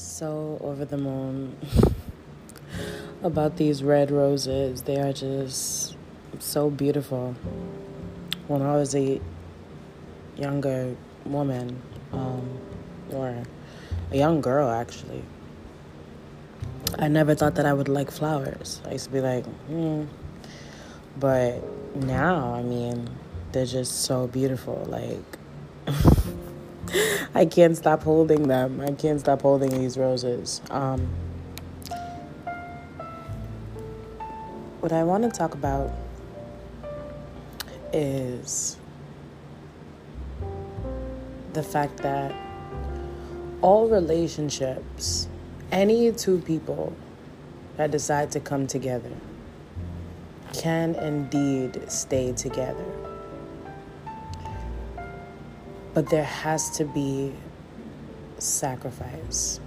so over the moon about these red roses. They are just so beautiful. When I was a younger woman, um, or a young girl actually, I never thought that I would like flowers. I used to be like, hmm. But now, I mean, they're just so beautiful. Like, I can't stop holding them. I can't stop holding these roses. Um, what I want to talk about is the fact that all relationships, any two people that decide to come together, can indeed stay together. But there has to be sacrifice.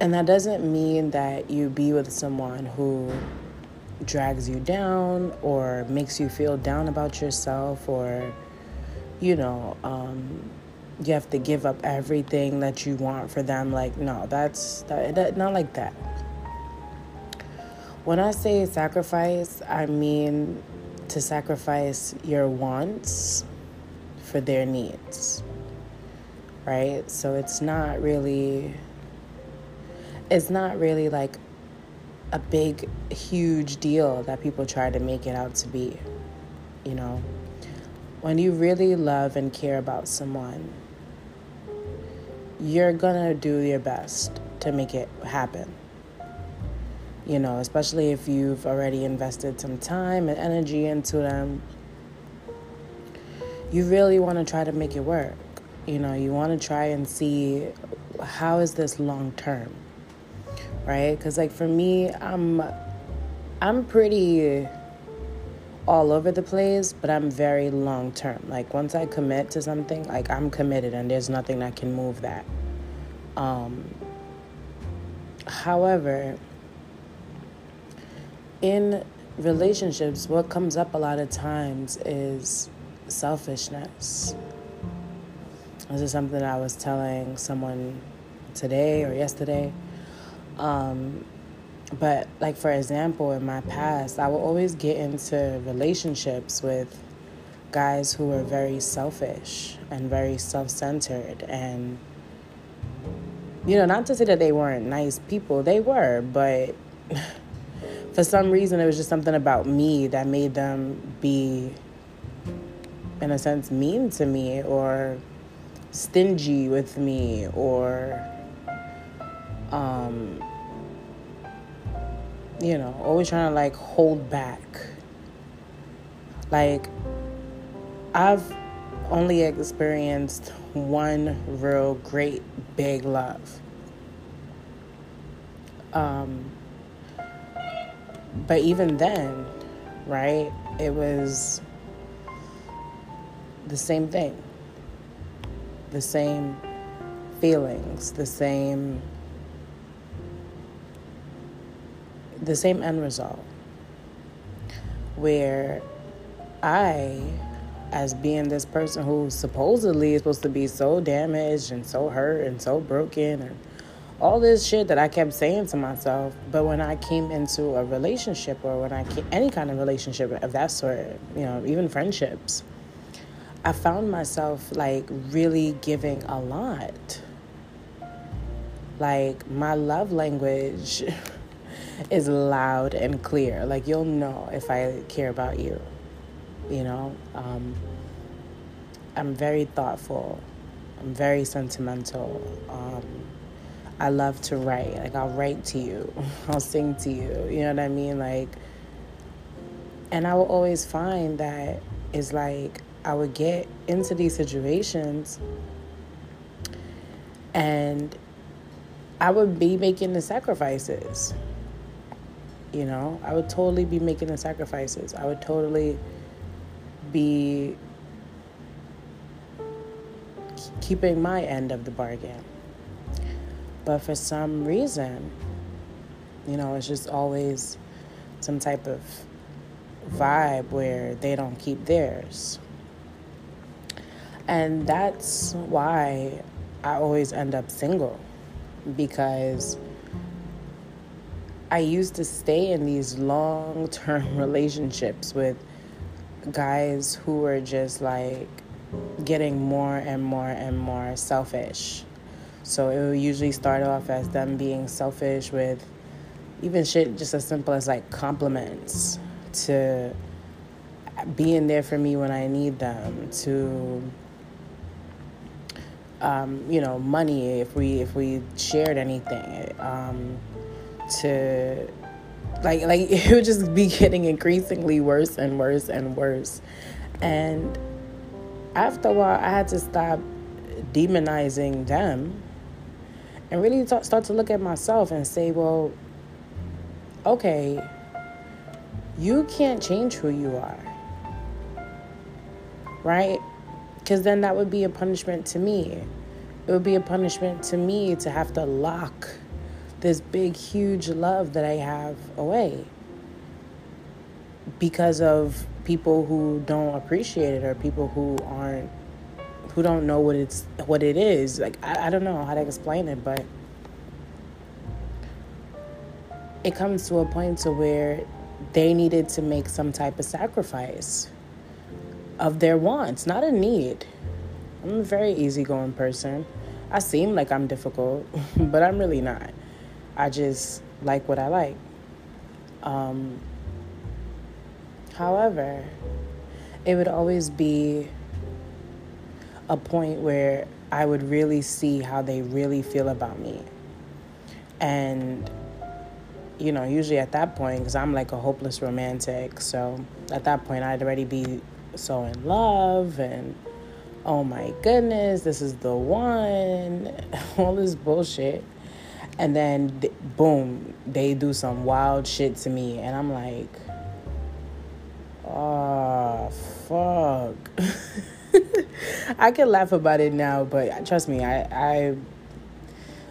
And that doesn't mean that you be with someone who drags you down or makes you feel down about yourself or, you know, um, you have to give up everything that you want for them. Like, no, that's that, that, not like that. When I say sacrifice, I mean to sacrifice your wants for their needs. Right? So it's not really it's not really like a big huge deal that people try to make it out to be. You know, when you really love and care about someone, you're going to do your best to make it happen you know, especially if you've already invested some time and energy into them. You really want to try to make it work. You know, you want to try and see how is this long term? Right? Cuz like for me, I'm I'm pretty all over the place, but I'm very long term. Like once I commit to something, like I'm committed and there's nothing that can move that. Um however, in relationships, what comes up a lot of times is selfishness. This is something I was telling someone today or yesterday. Um, but, like, for example, in my past, I would always get into relationships with guys who were very selfish and very self centered. And, you know, not to say that they weren't nice people, they were, but. for some reason it was just something about me that made them be in a sense mean to me or stingy with me or um you know always trying to like hold back. Like i've only experienced one real great big love. Um but even then, right, it was the same thing. The same feelings, the same the same end result. Where I as being this person who supposedly is supposed to be so damaged and so hurt and so broken and all this shit that I kept saying to myself. But when I came into a relationship or when I came, any kind of relationship of that sort, you know, even friendships, I found myself like really giving a lot. Like my love language is loud and clear. Like you'll know if I care about you. You know, um, I'm very thoughtful. I'm very sentimental. Um, I love to write. Like I'll write to you, I'll sing to you. You know what I mean? Like, and I will always find that it's like I would get into these situations, and I would be making the sacrifices. You know, I would totally be making the sacrifices. I would totally be keeping my end of the bargain. But for some reason, you know, it's just always some type of vibe where they don't keep theirs. And that's why I always end up single because I used to stay in these long term relationships with guys who were just like getting more and more and more selfish. So it would usually start off as them being selfish with even shit just as simple as like compliments to being there for me when I need them to um, you know money if we if we shared anything um, to like like it would just be getting increasingly worse and worse and worse. And after a while i had to stop demonizing them and really t- start to look at myself and say well okay you can't change who you are right? Because then that would be a punishment to me. It would be a punishment to me to have to lock this big, huge love that I have away because of people who don't appreciate it or people who aren't who don't know what it's what it is like I, I don't know how to explain it but it comes to a point to where they needed to make some type of sacrifice of their wants not a need. I'm a very easygoing person. I seem like i'm difficult but i'm really not. I just like what I like. Um, however, it would always be a point where I would really see how they really feel about me. And, you know, usually at that point, because I'm like a hopeless romantic, so at that point, I'd already be so in love and, oh my goodness, this is the one, all this bullshit and then boom they do some wild shit to me and i'm like oh fuck i can laugh about it now but trust me i i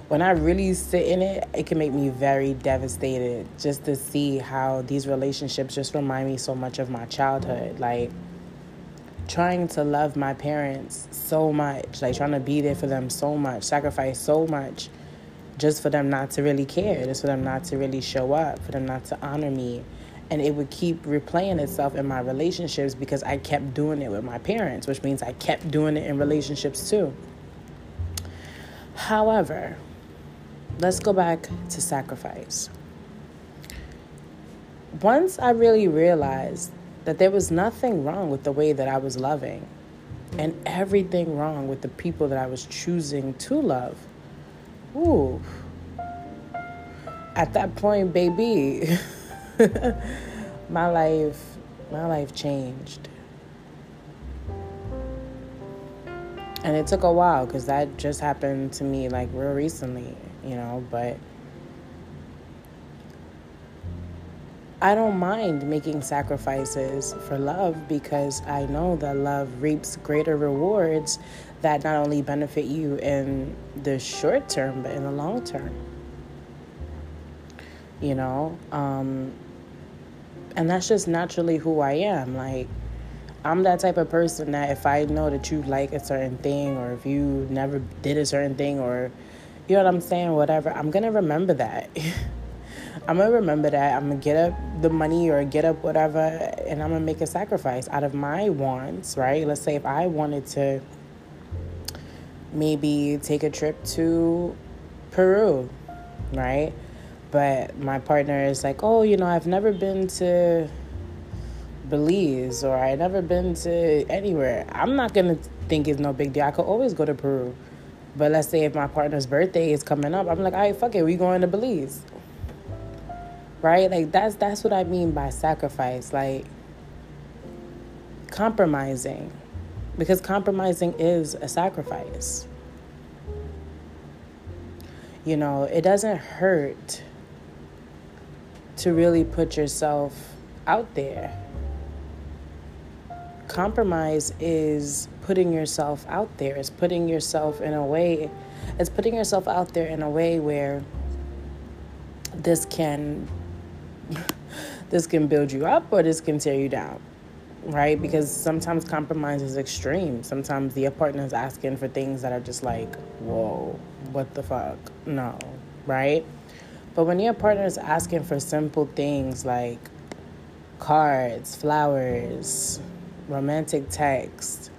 when i really sit in it it can make me very devastated just to see how these relationships just remind me so much of my childhood like trying to love my parents so much like trying to be there for them so much sacrifice so much just for them not to really care, just for them not to really show up, for them not to honor me. And it would keep replaying itself in my relationships because I kept doing it with my parents, which means I kept doing it in relationships too. However, let's go back to sacrifice. Once I really realized that there was nothing wrong with the way that I was loving and everything wrong with the people that I was choosing to love Ooh. At that point, baby, my life, my life changed. And it took a while because that just happened to me like real recently, you know, but I don't mind making sacrifices for love because I know that love reaps greater rewards that not only benefit you in the short term, but in the long term. You know? Um, and that's just naturally who I am. Like, I'm that type of person that if I know that you like a certain thing, or if you never did a certain thing, or you know what I'm saying, whatever, I'm gonna remember that. I'm gonna remember that. I'm gonna get up the money or get up whatever, and I'm gonna make a sacrifice out of my wants, right? Let's say if I wanted to maybe take a trip to Peru, right? But my partner is like, oh, you know, I've never been to Belize or I've never been to anywhere. I'm not gonna think it's no big deal. I could always go to Peru. But let's say if my partner's birthday is coming up, I'm like, all right, fuck it, we going to Belize. Right? Like that's that's what I mean by sacrifice. Like compromising because compromising is a sacrifice. You know, it doesn't hurt to really put yourself out there. Compromise is putting yourself out there. It's putting yourself in a way, it's putting yourself out there in a way where this can this can build you up or this can tear you down right? Because sometimes compromise is extreme. Sometimes the partner is asking for things that are just like, whoa, what the fuck? No, right? But when your partner is asking for simple things like cards, flowers, romantic text,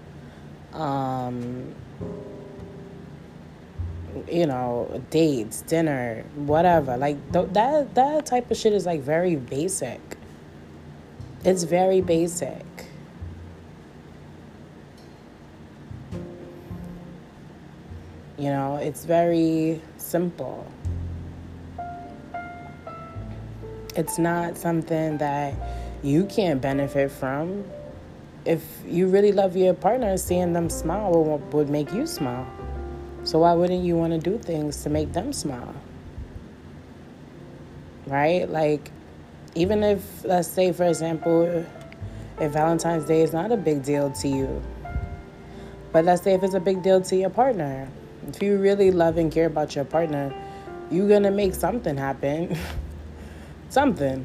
um, you know, dates, dinner, whatever. Like th- that that type of shit is like very basic. It's very basic. You know, it's very simple. It's not something that you can't benefit from. If you really love your partner, seeing them smile would make you smile. So why wouldn't you want to do things to make them smile? Right? Like, even if, let's say, for example, if Valentine's Day is not a big deal to you, but let's say if it's a big deal to your partner, if you really love and care about your partner, you're gonna make something happen. something.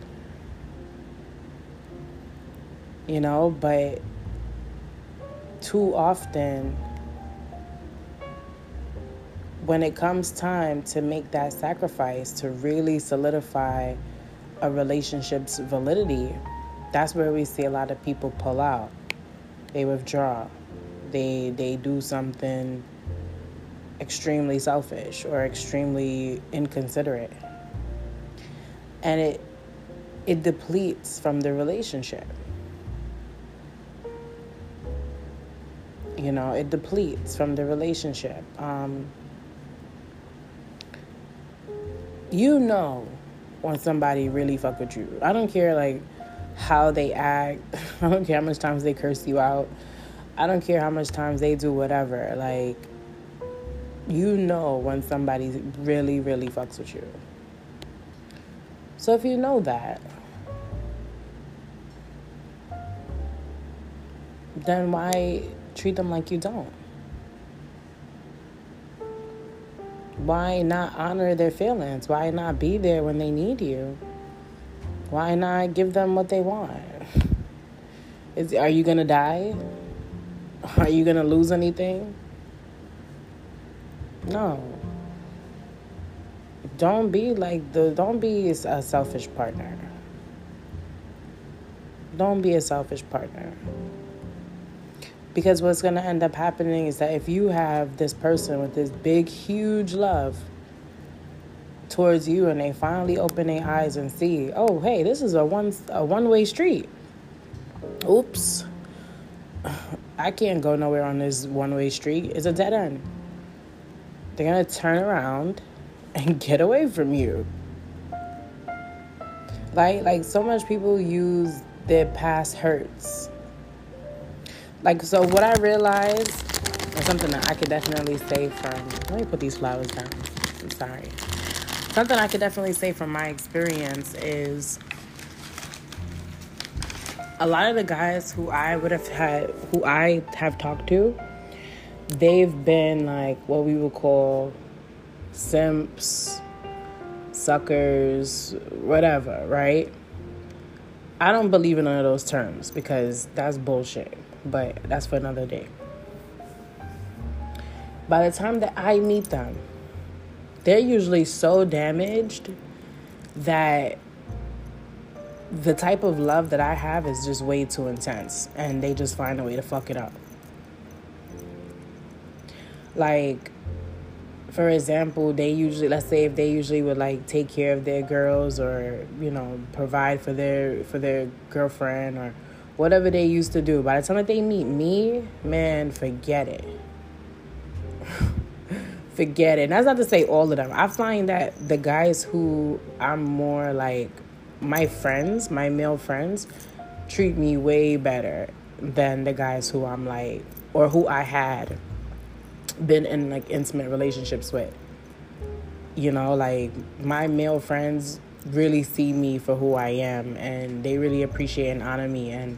You know, but too often, when it comes time to make that sacrifice to really solidify a relationship's validity, that's where we see a lot of people pull out. They withdraw. They they do something extremely selfish or extremely inconsiderate. And it it depletes from the relationship. You know, it depletes from the relationship. Um, you know when somebody really fuck with you. I don't care like how they act. I don't care how much times they curse you out. I don't care how much times they do whatever. Like you know when somebody really, really fucks with you. So if you know that, then why treat them like you don't? Why not honor their feelings? Why not be there when they need you? Why not give them what they want? Is are you gonna die? Are you gonna lose anything? No. Don't be like the don't be a selfish partner. Don't be a selfish partner. Because what's going to end up happening is that if you have this person with this big, huge love towards you and they finally open their eyes and see, oh, hey, this is a one, a one-way street. Oops. I can't go nowhere on this one-way street. It's a dead end. They're going to turn around and get away from you. Like like so much people use their past hurts. Like so what i realized and something that i could definitely say from let me put these flowers down. I'm sorry. Something i could definitely say from my experience is a lot of the guys who i would have had who i have talked to they've been like what we would call simps suckers whatever right i don't believe in none of those terms because that's bullshit but that's for another day. By the time that I meet them, they're usually so damaged that the type of love that I have is just way too intense and they just find a way to fuck it up. Like, for example, they usually, let's say if they usually would like take care of their girls or, you know, provide for their, for their girlfriend or whatever they used to do. By the time that they meet me, man, forget it. forget it. And that's not to say all of them. I find that the guys who I'm more like my friends, my male friends, treat me way better than the guys who I'm like or who I had been in like intimate relationships with. You know, like my male friends really see me for who I am and they really appreciate and honor me and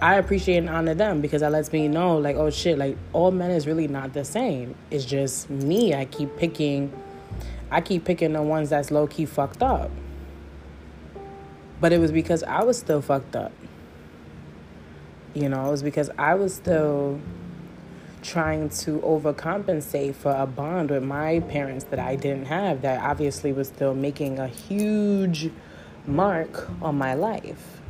I appreciate and honor them because that lets me know, like, oh shit, like all men is really not the same. It's just me. I keep picking, I keep picking the ones that's low key fucked up. But it was because I was still fucked up. You know, it was because I was still trying to overcompensate for a bond with my parents that I didn't have, that obviously was still making a huge mark on my life.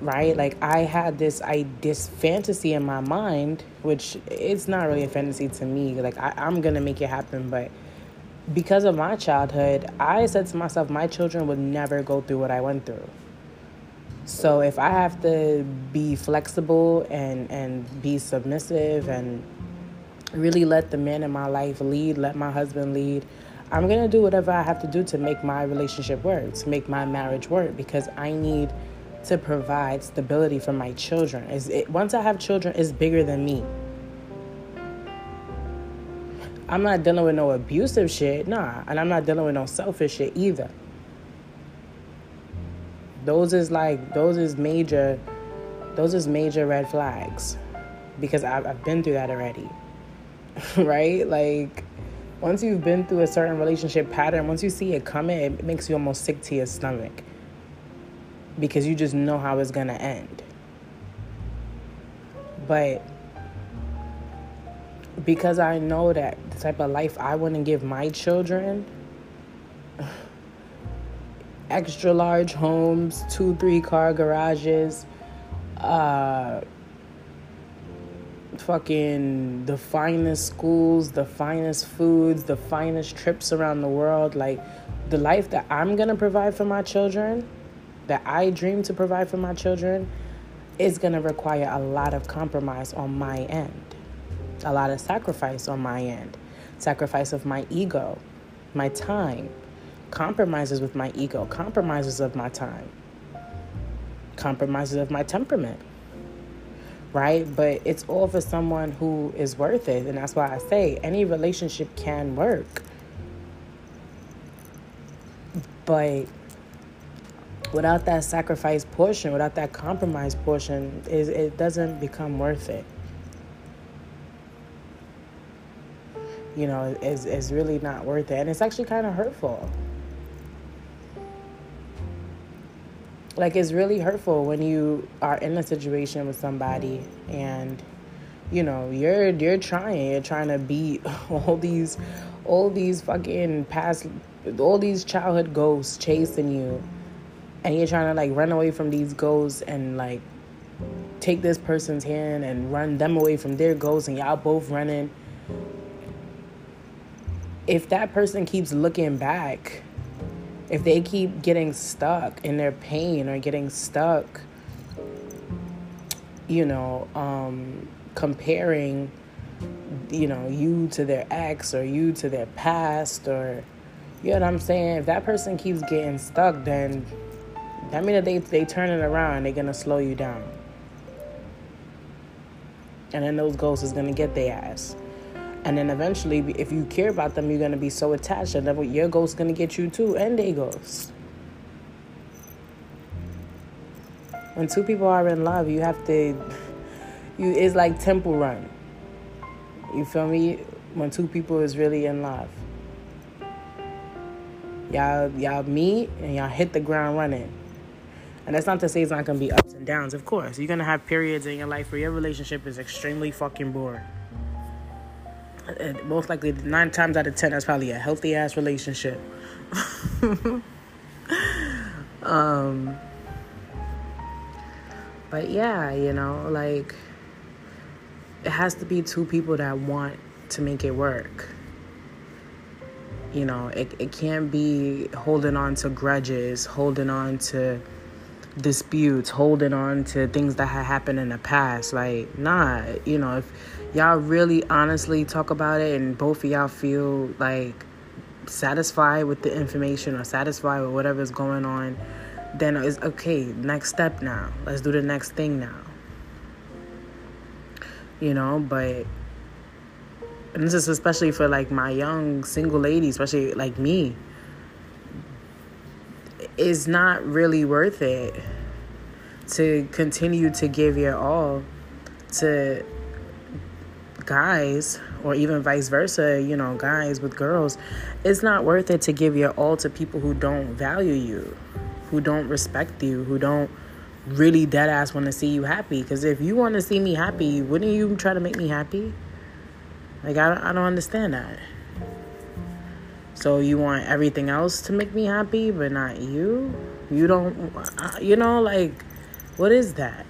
Right? Like I had this I this fantasy in my mind, which it's not really a fantasy to me. Like I, I'm gonna make it happen, but because of my childhood, I said to myself, my children would never go through what I went through. So if I have to be flexible and and be submissive and really let the man in my life lead, let my husband lead, I'm going to do whatever I have to do to make my relationship work, to make my marriage work because I need to provide stability for my children. Is it, once I have children, it's bigger than me. I'm not dealing with no abusive shit, nah, and I'm not dealing with no selfish shit either. Those is like those is major those is major red flags because I've, I've been through that already. right? Like once you've been through a certain relationship pattern, once you see it coming, it makes you almost sick to your stomach because you just know how it's going to end. But because I know that the type of life I want to give my children, extra large homes, two, three car garages, uh, fucking the finest schools, the finest foods, the finest trips around the world. Like the life that I'm gonna provide for my children, that I dream to provide for my children, is gonna require a lot of compromise on my end, a lot of sacrifice on my end, sacrifice of my ego, my time compromises with my ego, compromises of my time, compromises of my temperament. Right? But it's all for someone who is worth it. And that's why I say any relationship can work. But without that sacrifice portion, without that compromise portion, it, it doesn't become worth it. You know, it's, it's really not worth it. And it's actually kind of hurtful. Like it's really hurtful when you are in a situation with somebody and you know you're you're trying. You're trying to beat all these all these fucking past all these childhood ghosts chasing you. And you're trying to like run away from these ghosts and like take this person's hand and run them away from their ghosts and y'all both running. If that person keeps looking back if they keep getting stuck in their pain or getting stuck, you know, um, comparing, you know, you to their ex or you to their past or, you know what I'm saying? If that person keeps getting stuck, then that means that they, they turn it around they're going to slow you down. And then those ghosts is going to get their ass. And then eventually, if you care about them, you're going to be so attached and that your ghost's going to get you too, and they ghost. When two people are in love, you have to, you it's like Temple Run. You feel me? When two people is really in love. Y'all, y'all meet and y'all hit the ground running. And that's not to say it's not gonna be ups and downs. Of course, you're gonna have periods in your life where your relationship is extremely fucking boring most likely nine times out of ten, that's probably a healthy ass relationship. um, but yeah, you know, like it has to be two people that want to make it work. You know, it it can't be holding on to grudges, holding on to disputes, holding on to things that had happened in the past. Like, nah, you know, if y'all really honestly talk about it and both of y'all feel like satisfied with the information or satisfied with whatever's going on, then it's okay. Next step now. Let's do the next thing now. You know, but and this is especially for like my young single ladies, especially like me. It's not really worth it to continue to give your all to guys or even vice versa, you know, guys with girls, it's not worth it to give your all to people who don't value you, who don't respect you, who don't really dead ass want to see you happy. Because if you want to see me happy, wouldn't you try to make me happy? Like, I don't, I don't understand that. So you want everything else to make me happy, but not you? You don't, uh, you know, like, what is that?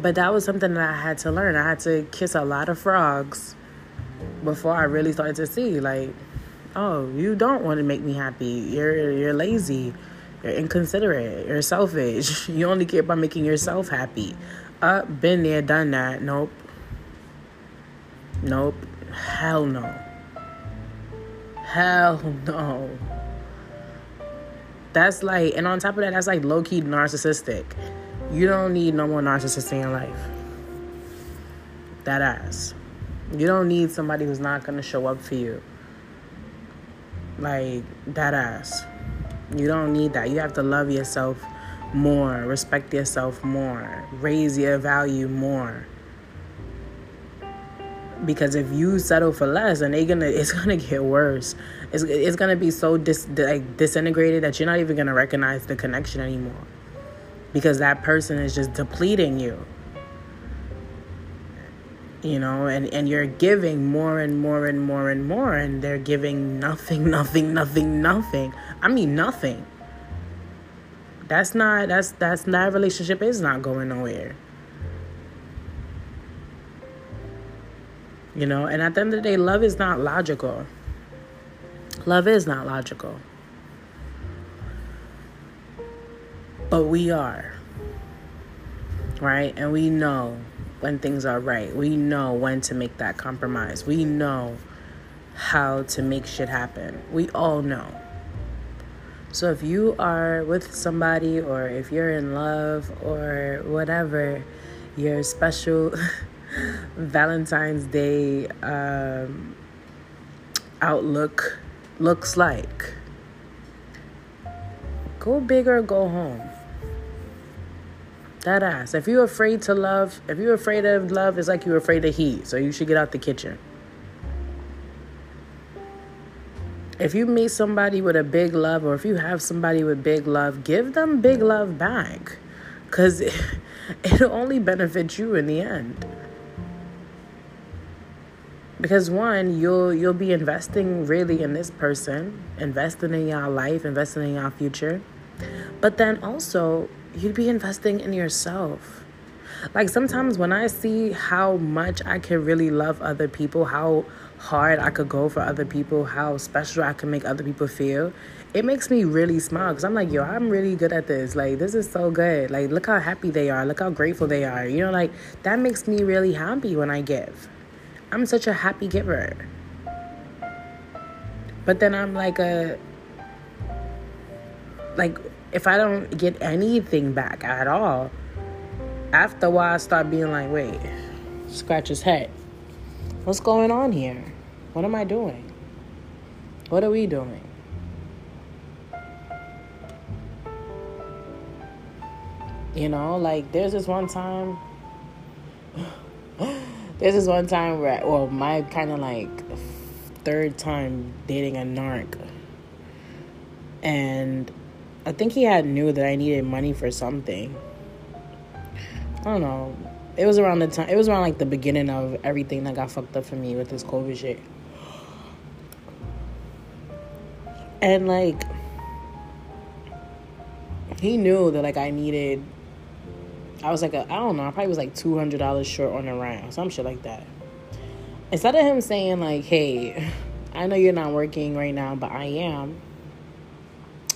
But that was something that I had to learn. I had to kiss a lot of frogs before I really started to see, like, oh, you don't want to make me happy. You're you're lazy. You're inconsiderate. You're selfish. You only care about making yourself happy. Uh, been there, done that. Nope. Nope. Hell no. Hell no. That's like, and on top of that, that's like low key narcissistic. You don't need no more narcissists in your life. That ass. You don't need somebody who's not gonna show up for you. Like that ass. You don't need that. You have to love yourself more, respect yourself more, raise your value more. Because if you settle for less, and they gonna, it's gonna get worse. It's it's gonna be so dis, like disintegrated that you're not even gonna recognize the connection anymore because that person is just depleting you. You know and and you're giving more and more and more and more and they're giving nothing nothing nothing nothing. I mean nothing. That's not that's that's that relationship is not going nowhere. You know and at the end of the day love is not logical. Love is not logical But we are. Right? And we know when things are right. We know when to make that compromise. We know how to make shit happen. We all know. So if you are with somebody or if you're in love or whatever, your special Valentine's Day um, outlook looks like, go big or go home. That ass. If you're afraid to love, if you're afraid of love, it's like you're afraid of heat. So you should get out the kitchen. If you meet somebody with a big love, or if you have somebody with big love, give them big love back. Because it, it'll only benefit you in the end. Because one, you'll you'll be investing really in this person, investing in your life, investing in your future. But then also you'd be investing in yourself. Like sometimes when I see how much I can really love other people, how hard I could go for other people, how special I can make other people feel, it makes me really smile because I'm like, yo, I'm really good at this. Like, this is so good. Like, look how happy they are. Look how grateful they are. You know, like, that makes me really happy when I give. I'm such a happy giver. But then I'm like a, like, if I don't get anything back at all, after a while I start being like, wait, scratch his head. What's going on here? What am I doing? What are we doing? You know, like there's this one time there's this one time where well my kind of like third time dating a narc and I think he had knew that I needed money for something. I don't know. It was around the time. It was around like the beginning of everything that got fucked up for me with this COVID shit. And like, he knew that like I needed. I was like I don't know. I probably was like two hundred dollars short on the rent, some shit like that. Instead of him saying like, "Hey, I know you're not working right now, but I am."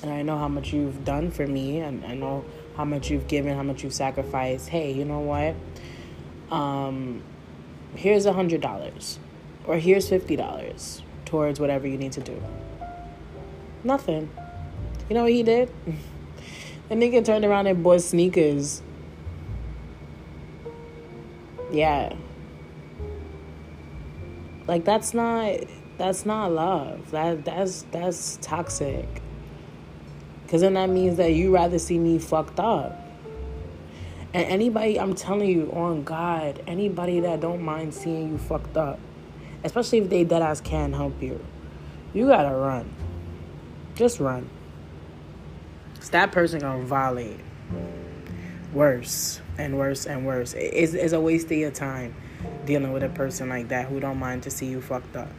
And I know how much you've done for me, and I know how much you've given, how much you've sacrificed. Hey, you know what? Um, here's a hundred dollars, or here's fifty dollars towards whatever you need to do. Nothing. You know what he did? the nigga turned around and bought sneakers. Yeah. Like that's not that's not love. That that's that's toxic. Because then that means that you rather see me fucked up. And anybody, I'm telling you, on God, anybody that don't mind seeing you fucked up, especially if they dead ass can't help you, you gotta run. just run. that person gonna violate worse and worse and worse. It's, it's a waste of your time dealing with a person like that who don't mind to see you fucked up.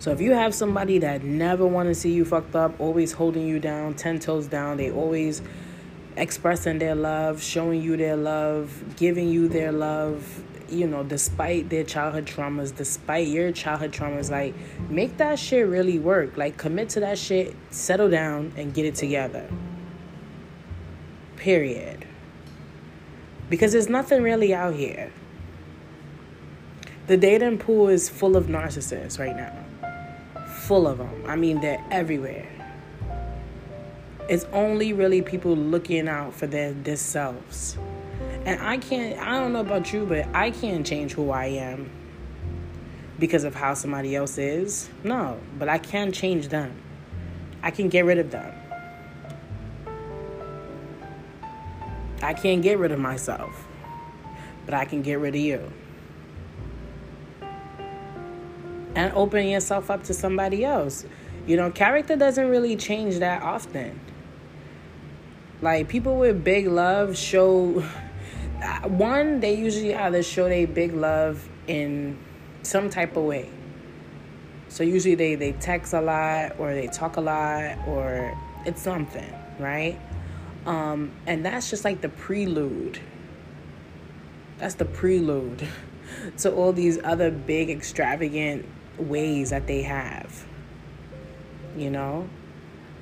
So if you have somebody that never want to see you fucked up, always holding you down, 10 toes down, they always expressing their love, showing you their love, giving you their love, you know, despite their childhood traumas, despite your childhood traumas, like make that shit really work. Like commit to that shit, settle down and get it together. Period. Because there's nothing really out here. The dating pool is full of narcissists right now. Full of them. I mean, they're everywhere. It's only really people looking out for their themselves. And I can't, I don't know about you, but I can't change who I am because of how somebody else is. No, but I can change them. I can get rid of them. I can't get rid of myself, but I can get rid of you. And open yourself up to somebody else. You know, character doesn't really change that often. Like people with big love show one, they usually either show their big love in some type of way. So usually they, they text a lot or they talk a lot or it's something, right? Um, and that's just like the prelude. That's the prelude to all these other big extravagant ways that they have. You know?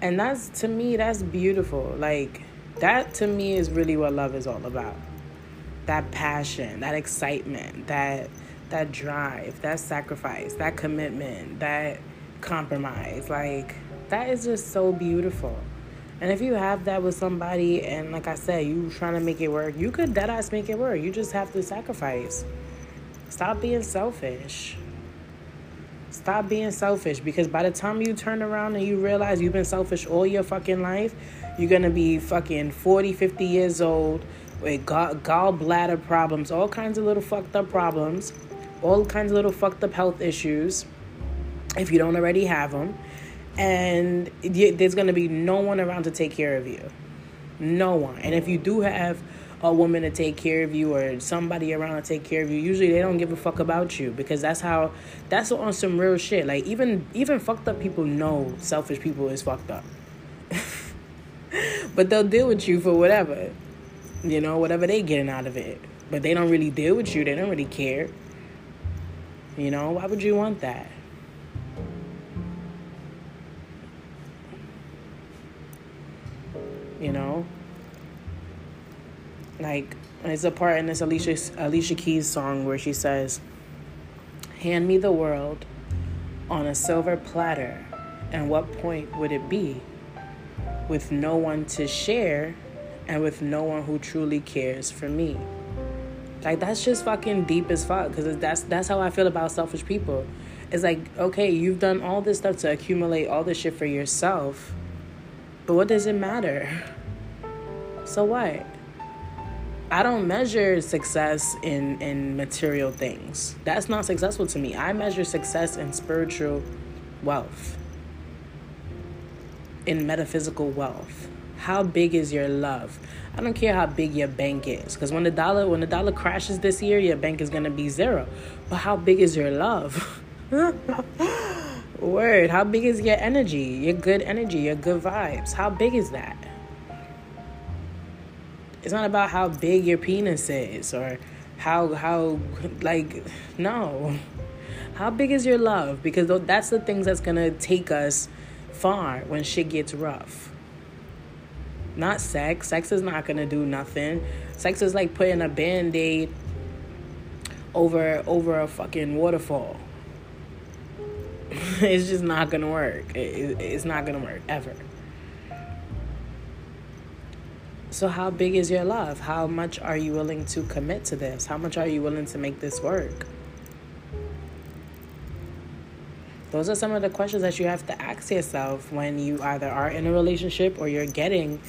And that's to me that's beautiful. Like that to me is really what love is all about that passion, that excitement, that that drive, that sacrifice, that commitment, that compromise. Like that is just so beautiful. And if you have that with somebody and like I said, you trying to make it work, you could dead ass make it work. You just have to sacrifice. Stop being selfish. Stop being selfish because by the time you turn around and you realize you've been selfish all your fucking life, you're gonna be fucking 40, 50 years old with gall- gallbladder problems, all kinds of little fucked up problems, all kinds of little fucked up health issues if you don't already have them. And there's going to be no one around to take care of you. No one. And if you do have a woman to take care of you or somebody around to take care of you, usually they don't give a fuck about you because that's how that's on some real shit. Like even even fucked up people know selfish people is fucked up. but they'll deal with you for whatever you know, whatever they getting out of it. But they don't really deal with you. They don't really care. You know, why would you want that? Like there's a part in this Alicia Alicia Keys song where she says, "Hand me the world on a silver platter, and what point would it be with no one to share and with no one who truly cares for me. Like that's just fucking deep as fuck because that's that's how I feel about selfish people. It's like okay, you've done all this stuff to accumulate all this shit for yourself, but what does it matter? So what? I don't measure success in in material things. That's not successful to me. I measure success in spiritual wealth, in metaphysical wealth how big is your love? I don't care how big your bank is, because when the dollar when the dollar crashes this year, your bank is gonna be zero. But how big is your love? Word. How big is your energy? Your good energy, your good vibes. How big is that? It's not about how big your penis is or how how like no. How big is your love? Because that's the things that's gonna take us far when shit gets rough not sex. Sex is not gonna do nothing. Sex is like putting a band-aid over over a fucking waterfall. it's just not gonna work. It, it's not gonna work ever. So, how big is your love? How much are you willing to commit to this? How much are you willing to make this work? Those are some of the questions that you have to ask yourself when you either are in a relationship or you're getting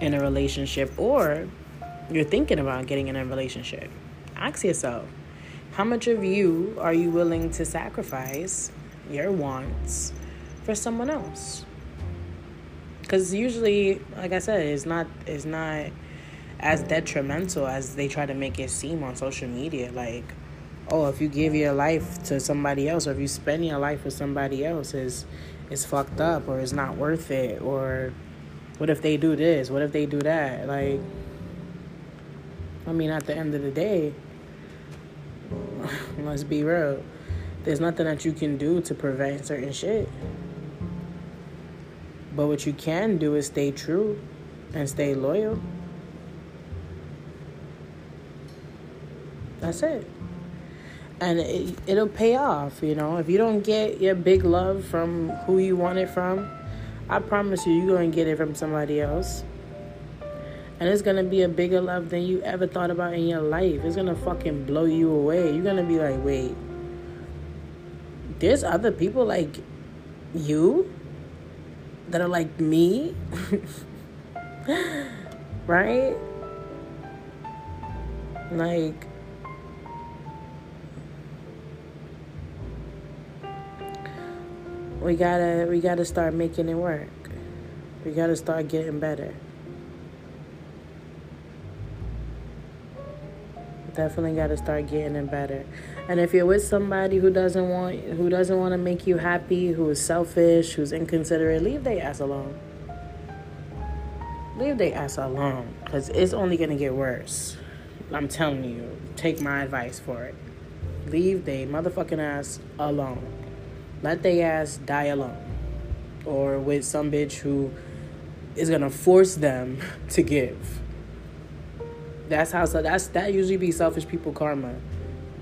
in a relationship or you're thinking about getting in a relationship. Ask yourself, how much of you are you willing to sacrifice your wants, for someone else. Because usually, like I said, it's not it's not as detrimental as they try to make it seem on social media. Like, oh, if you give your life to somebody else, or if you spend your life with somebody else, is is fucked up, or it's not worth it, or what if they do this? What if they do that? Like, I mean, at the end of the day, let's be real. There's nothing that you can do to prevent certain shit. But what you can do is stay true and stay loyal. That's it. And it, it'll pay off, you know. If you don't get your big love from who you want it from, I promise you, you're going to get it from somebody else. And it's going to be a bigger love than you ever thought about in your life. It's going to fucking blow you away. You're going to be like, wait, there's other people like you that are like me, right? Like, we gotta we gotta start making it work. We gotta start getting better. Definitely gotta start getting it better. And if you're with somebody who doesn't want who doesn't want to make you happy, who is selfish, who's inconsiderate, leave their ass alone. Leave their ass alone, cause it's only gonna get worse. I'm telling you. Take my advice for it. Leave they motherfucking ass alone. Let they ass die alone, or with some bitch who is gonna force them to give. That's how so that's that usually be selfish people karma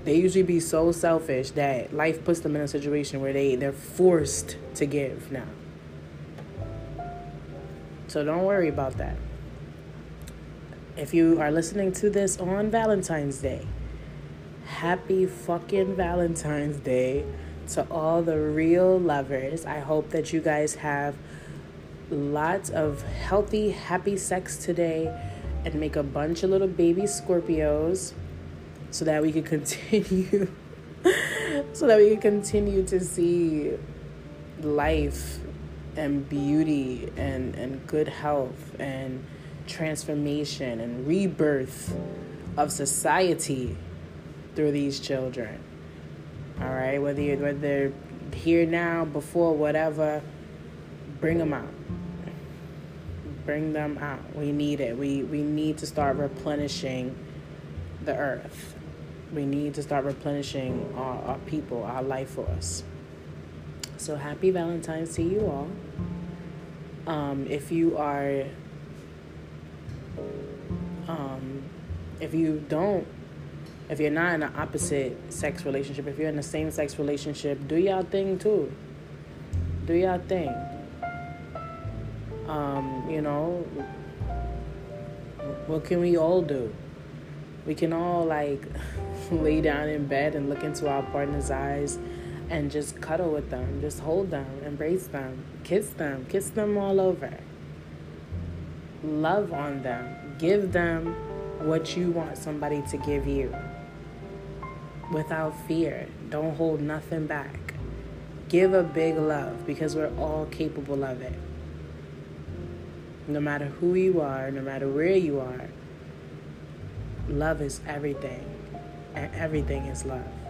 they usually be so selfish that life puts them in a situation where they they're forced to give now. So don't worry about that. If you are listening to this on Valentine's Day, happy fucking Valentine's Day to all the real lovers. I hope that you guys have lots of healthy, happy sex today and make a bunch of little baby Scorpios so that we could continue so that we could continue to see life and beauty and, and good health and transformation and rebirth of society through these children. All right, whether you're, whether they're here now, before, whatever, bring them out. Bring them out. We need it. We we need to start replenishing the earth we need to start replenishing our, our people, our life force. So happy Valentine's to you all. Um, if you are, um, if you don't, if you're not in an opposite sex relationship, if you're in the same sex relationship, do y'all thing too. Do y'all thing. Um, you know, what can we all do? We can all like lay down in bed and look into our partner's eyes and just cuddle with them, just hold them, embrace them, kiss them, kiss them all over. Love on them, give them what you want somebody to give you without fear. Don't hold nothing back. Give a big love because we're all capable of it. No matter who you are, no matter where you are, love is everything and everything is love.